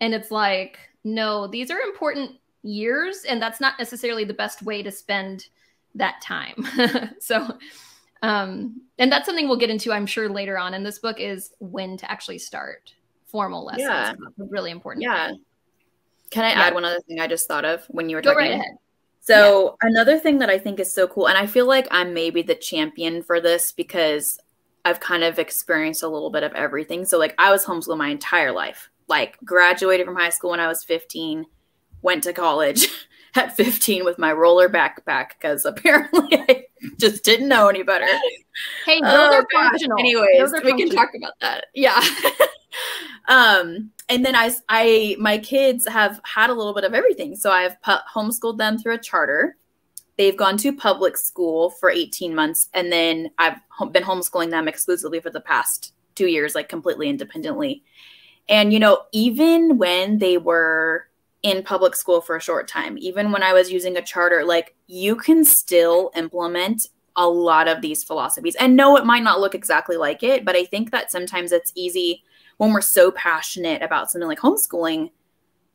and it's like no, these are important years and that's not necessarily the best way to spend that time. so um and that's something we'll get into I'm sure later on in this book is when to actually start formal lessons. Yeah. Really important. Yeah. thing. Can I Yeah. add one other thing I just thought of when you were Go talking? right ahead. So another thing that I think is so cool, and I feel like I'm maybe the champion for this because I've kind of experienced a little bit of everything. So like I was homeschooled my entire life. Like graduated from high school when I was 15, went to college at 15 with my roller backpack because apparently I just didn't know any better. Hey, those Oh, are gosh. functional. Anyways, are we can talk about that. Yeah. um, and then I, I, my kids have had a little bit of everything. So I've pu- homeschooled them through a charter. They've gone to public school for 18 months, and then I've hom- been homeschooling them exclusively for the past two years, like completely independently. And you know, even when they were in public school for a short time, even when I was using a charter, like you can still implement a lot of these philosophies. And no, it might not look exactly like it, but I think that sometimes it's easy when we're so passionate about something like homeschooling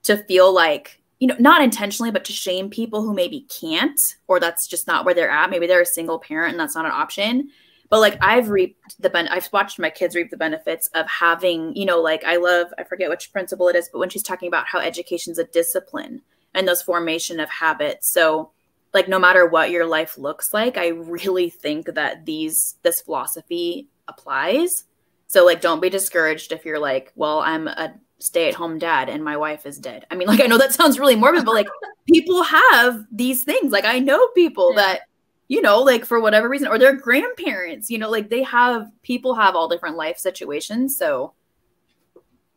to feel like you know not intentionally but to shame people who maybe can't or that's just not where they're at. Maybe they're a single parent and that's not an option but like i've reaped the ben i've watched my kids reap the benefits of having you know like i love i forget which principle it is but when she's talking about how education's a discipline and those formation of habits. So like no matter what your life looks like i really think that these this philosophy applies. So like don't be discouraged if you're like well i'm a stay-at-home dad and my wife is dead. I mean like i know that sounds really morbid but like people have these things. Like i know people yeah. that you know like for whatever reason or their grandparents you know like they have people have all different life situations so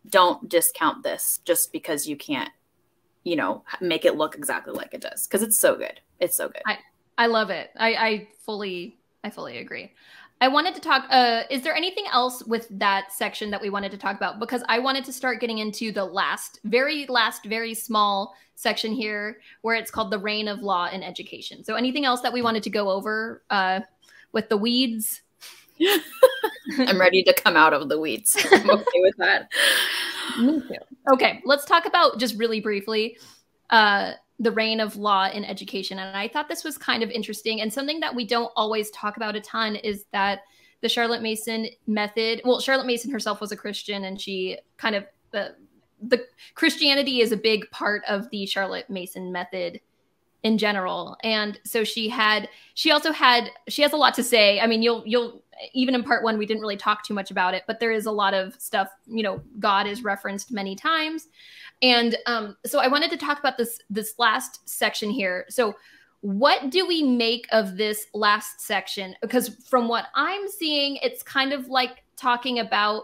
don't discount this just because you can't you know make it look exactly like it does because it's so good. It's so good. I i love it. I i fully i fully agree i wanted to talk uh is there anything else with that section that we wanted to talk about because i wanted to start getting into the last very last very small section here where it's called the reign of law in education so anything else that we wanted to go over uh with the weeds I'm ready to come out of the weeds. I'm okay with that. Me too. Okay, let's talk about just really briefly uh, the reign of law in education. And I thought this was kind of interesting and something that we don't always talk about a ton is that the Charlotte Mason method. Well, Charlotte Mason herself was a Christian, and she kind of the the Christianity is a big part of the Charlotte Mason method in general and so she had she also had she has a lot to say i mean you'll you'll even in part one we didn't really talk too much about it but there is a lot of stuff you know god is referenced many times. And um so i wanted to talk about this this last section here. So what do we make of this last section? Because from what i'm seeing it's kind of like talking about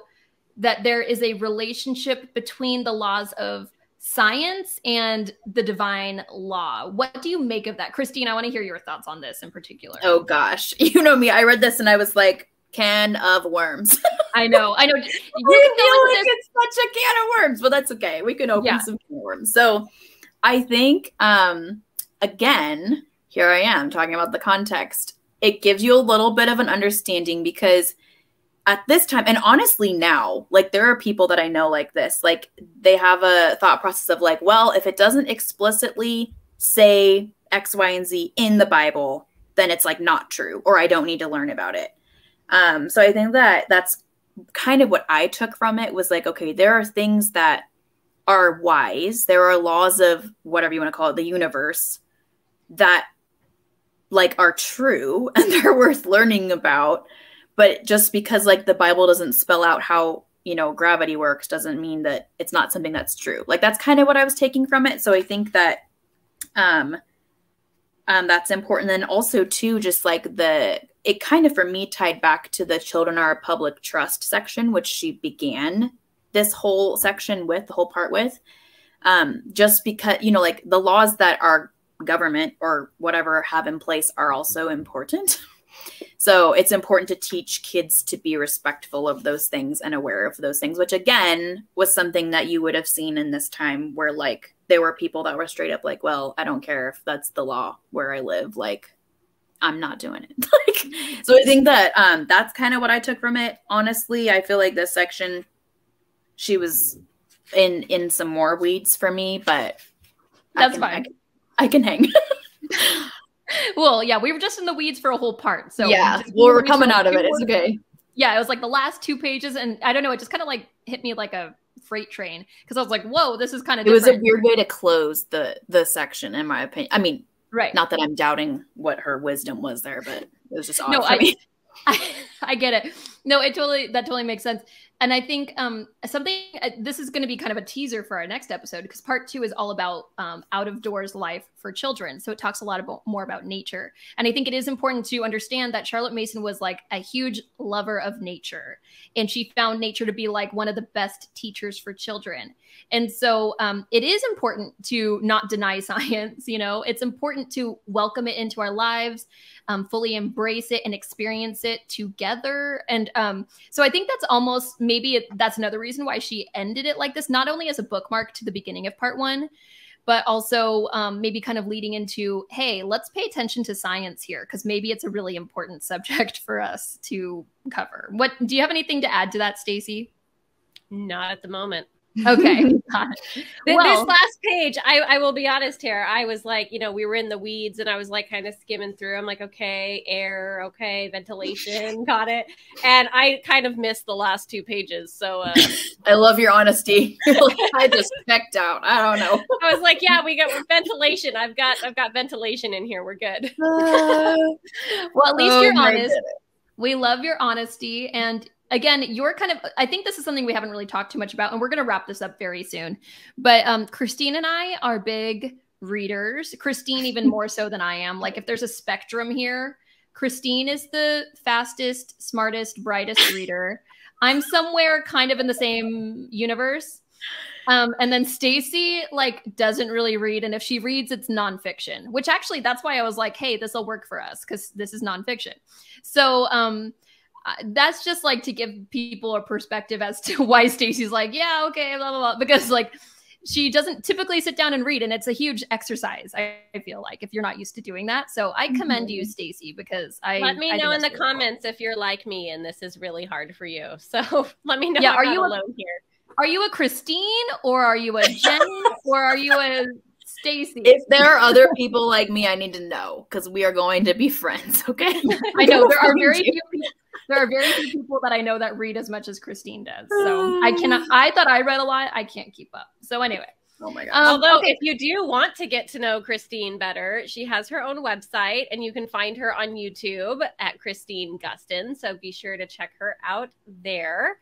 that there is a relationship between the laws of science and the divine law. What do you make of that? Christine, I want to hear your thoughts on this in particular. Oh gosh. You know me, I read this and I was like, can of worms. I know. I know. You feel like it's such a can of worms, but that's okay. We can open yeah. some worms. So I think um again, here I am talking about the context. It gives you a little bit of an understanding because at this time and honestly now like there are people that i know like this like they have a thought process of like well if it doesn't explicitly say x y and z in the bible then it's like not true or i don't need to learn about it. Um so i think that that's kind of what i took from it was like okay there are things that are wise. There are laws of whatever you want to call it the universe that like are true and they're worth learning about but just because like the bible doesn't spell out how you know gravity works doesn't mean that it's not something that's true. Like that's kind of what i was taking from it. So i think that um um that's important. Then also too just like the it kind of for me tied back to the children are a public trust section which she began this whole section with the whole part with. Um just because you know like the laws that our government or whatever have in place are also important So it's important to teach kids to be respectful of those things and aware of those things, which again was something that you would have seen in this time where like there were people that were straight up like, well, I don't care if that's the law where I live. Like, I'm not doing it. like, so I think that um, that's kind of what I took from it. Honestly, I feel like this section, she was in in some more weeds for me, but that's I can, fine. I can, I can hang. well, yeah, we were just in the weeds for a whole part. So yeah, well, we're coming out of it. It's okay. Yeah, it was like the last two pages, and I don't know, it just kind of like hit me like a freight train because I was like, "Whoa, this is kind of." It was a weird way to close the the section, in my opinion. I mean, right? Not that I'm doubting what her wisdom was there, but it was just odd no, I, I, I get it. No, it totally that totally makes sense. And I think um, something uh, this is going to be kind of a teaser for our next episode because part two is all about um, out of doors life for children. So it talks a lot about more about nature. And I think it is important to understand that Charlotte Mason was like a huge lover of nature, and she found nature to be like one of the best teachers for children. And so um, it is important to not deny science. You know, it's important to welcome it into our lives, um, fully embrace it, and experience it together. And um, so I think that's almost maybe it, that's another reason why she ended it like this, not only as a bookmark to the beginning of part one, but also um, maybe kind of leading into, hey, let's pay attention to science here because maybe it's a really important subject for us to cover. What do you have anything to add to that, Stacy? Not at the moment. Okay. Well- this last page, I, I will be honest here. I was like, you know, we were in the weeds and I was like kind of skimming through. I'm like, okay, air, okay, ventilation, got it. And I kind of missed the last two pages. So uh, I love your honesty. Like, I just checked out. I don't know. I was like, yeah, we got ventilation. I've got I've got ventilation in here. We're good. well, at least Oh you're honest. goodness. We love your honesty. And again, you're kind of, I think this is something we haven't really talked too much about, and we're going to wrap this up very soon. But um, Christine and I are big readers. Christine, even more so than I am. Like, if there's a spectrum here, Christine is the fastest, smartest, brightest reader. I'm somewhere kind of in the same universe. Um, and then Stacy like doesn't really read, and if she reads, it's nonfiction. Which actually, that's why I was like, "Hey, this will work for us because this is nonfiction." So, um, uh, that's just like to give people a perspective as to why Stacy's like, "Yeah, okay, blah blah blah," because like she doesn't typically sit down and read, and it's a huge exercise. I, I feel like if you're not used to doing that, so I commend you, Stacy, because I let me I know in the that's really cool. comments if you're like me and this is really hard for you. So let me know. Yeah, I'm are not you a- alone here? Are you a Christine or are you a Jen or are you a Stacy? If there are other people like me, I need to know because we are going to be friends. Okay. I know there are very few people, there are very few people that I know that read as much as Christine does. So I cannot. I thought I read a lot. I can't keep up. So anyway, Oh my god. um, Although, okay. if you do want to get to know Christine better, she has her own website and you can find her on YouTube at Christine Gustin. So be sure to check her out there.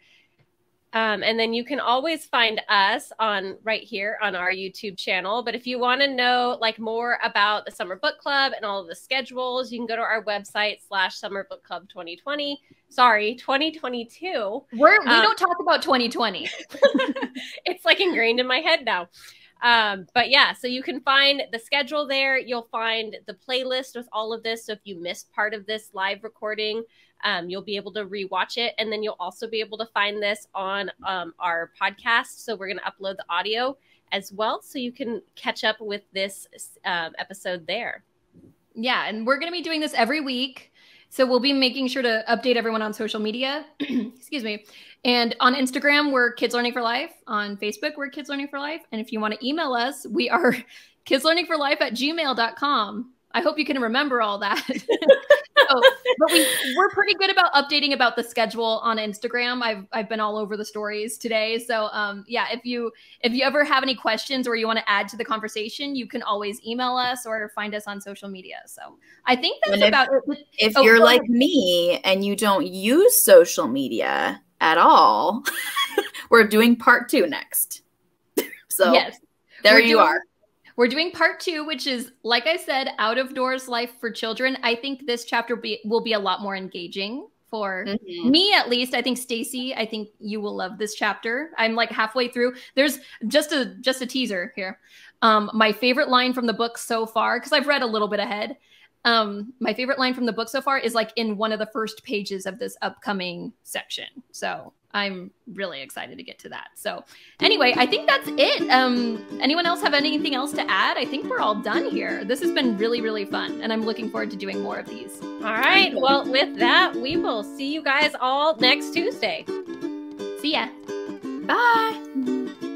Um, and then you can always find us on right here on our YouTube channel. But if you want to know like more about the Summer Book Club and all of the schedules, you can go to our website slash Summer Book Club 2020. Sorry, 2022 we're we um, don't talk about 2020. it's like ingrained in my head now. Um, but yeah, so you can find the schedule there. You'll find the playlist with all of this. So if you missed part of this live recording, um, you'll be able to rewatch it. And then you'll also be able to find this on um, our podcast. So we're going to upload the audio as well. So you can catch up with this um, episode there. Yeah, and we're going to be doing this every week. So we'll be making sure to update everyone on social media. Excuse me. And on Instagram, we're Kids Learning for Life. On Facebook, we're Kids Learning for Life. And if you want to email us, we are kidslearningforlife at gmail.com. I hope you can remember all that. so, but we, we're pretty good about updating about the schedule on Instagram. I've, I've been all over the stories today. So um, yeah, if you if you ever have any questions or you want to add to the conversation, you can always email us or find us on social media. So I think that's if- about it. if Oh, you're like me and you don't use social media at all, we're doing part two next. so yes. there We're you doing- are. We're doing part two, which is, like I said, out of doors life for children. I think this chapter be, will be a lot more engaging for Mhm. me, at least. I think Stacy, I think you will love this chapter. I'm like halfway through. There's just a just a teaser here. Um, my favorite line from the book so far, because I've read a little bit ahead. Um, my favorite line from the book so far is like in one of the first pages of this upcoming section. So I'm really excited to get to that. So anyway, I think that's it. Um, anyone else have anything else to add? I think we're all done here. This has been really, really fun, and I'm looking forward to doing more of these. All right. Well, with that, we will see you guys all next Tuesday. See ya. Bye.